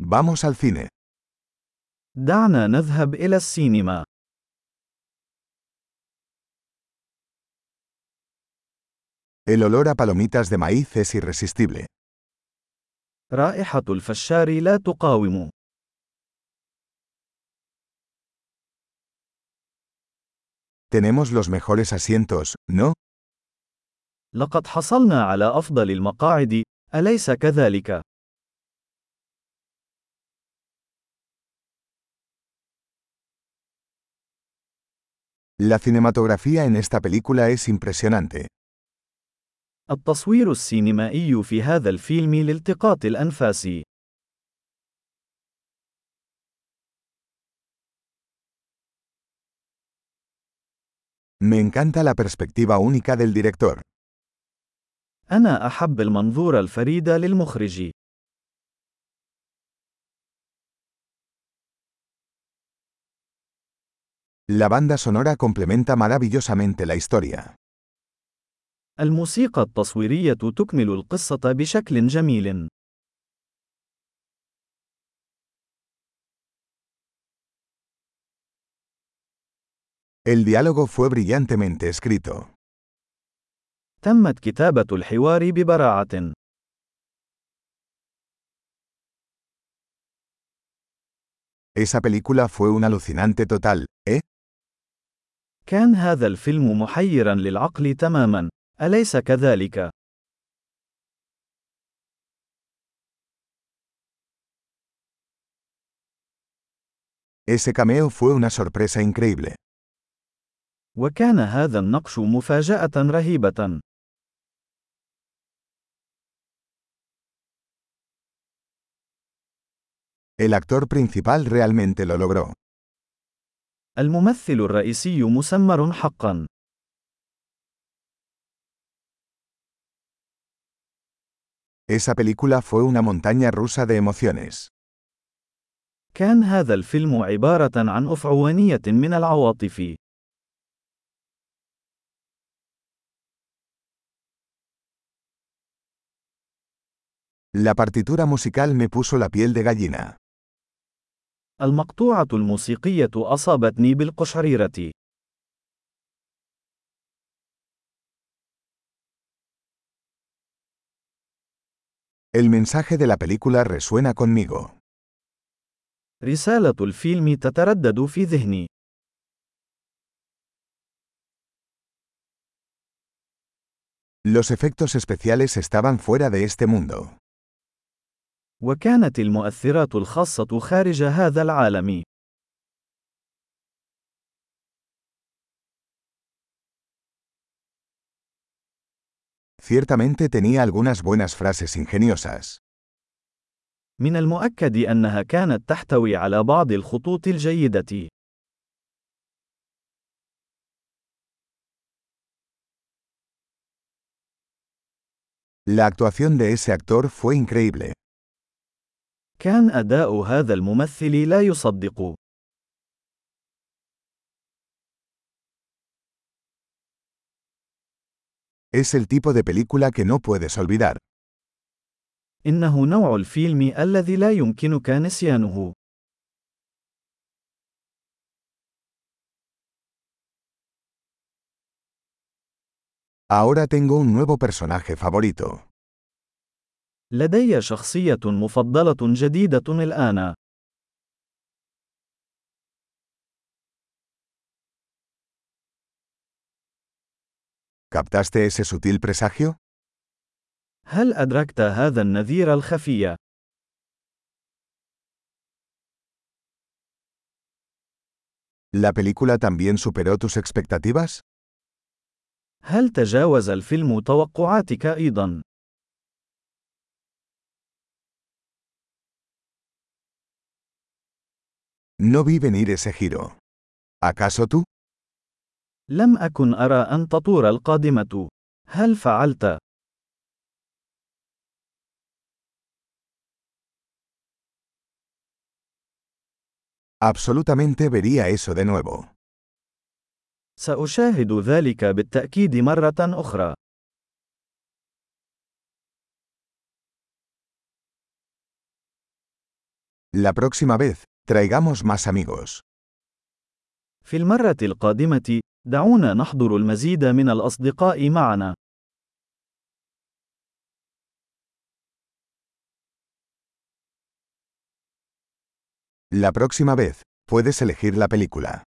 Vamos al cine. دعنا نذهب إلى السينما. El olor a palomitas de maíz es irresistible. رائحة الفشار لا تقاوم. Tenemos los mejores asientos, ¿no? لقد حصلنا على أفضل المقاعد، أليس كذلك؟ La cinematografía en esta película es impresionante. التصوير السينمائي في هذا الفيلم لالتقاط الأنفاس. Me encanta la perspectiva única del director. أنا أحب المنظور الفريد للمخرج. La banda sonora complementa maravillosamente la historia. الموسيقى التصويرية تكمل القصة بشكل جميل. El diálogo fue brillantemente escrito. تمت كتابة الحوار ببراعة. Esa película fue un alucinante total, ¿eh? كان هذا الفيلم محيرا للعقل تماما، أليس كذلك؟ Ese cameo fue una sorpresa increíble. وكان هذا النقش مفاجأة رهيبة. El actor principal realmente lo logró. الممثل الرئيسي مسمر حقا. Esa película fue una montaña rusa de emociones. كان هذا الفيلم عبارة عن أفعوانية من العواطف. La partitura musical me puso la piel de gallina. المقطوعة الموسيقية أصابتني بالقشعريرة. El mensaje de la película resuena conmigo. رسالة الفيلم تتردد في ذهني. Los efectos especiales estaban fuera de este mundo. وكانت المؤثرات الخاصة خارج هذا العالم. Ciertamente tenía algunas buenas frases ingeniosas. من المؤكد أنها كانت تحتوي على بعض الخطوط الجيدة. La actuación de ese actor fue increíble. كان أداء هذا الممثل لا يصدق. Es el tipo de película que no puedes olvidar. إنه نوع الفيلم الذي لا يمكنك نسيانه. Ahora tengo un nuevo personaje favorito. لدي شخصية مفضلة جديدة الآن. ¿Captaste ese sutil presagio? هل أدركت هذا النذير الخفي؟ ¿La película también superó tus expectativas? هل تجاوز الفيلم توقعاتك أيضا؟ No vi venir ese giro. ¿Acaso tú? لم أكن أرى أن تطور القادمة. هل فعلت؟ Absolutamente vería eso de nuevo. سأشاهد ذلك بالتأكيد مرة أخرى. La próxima vez, traigamos más amigos. في المرة القادمة، دعونا نحضر المزيد من الأصدقاء معنا. La próxima vez, puedes elegir la película.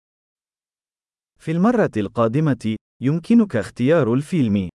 في المرة القادمة، يمكنك اختيار الفيلم.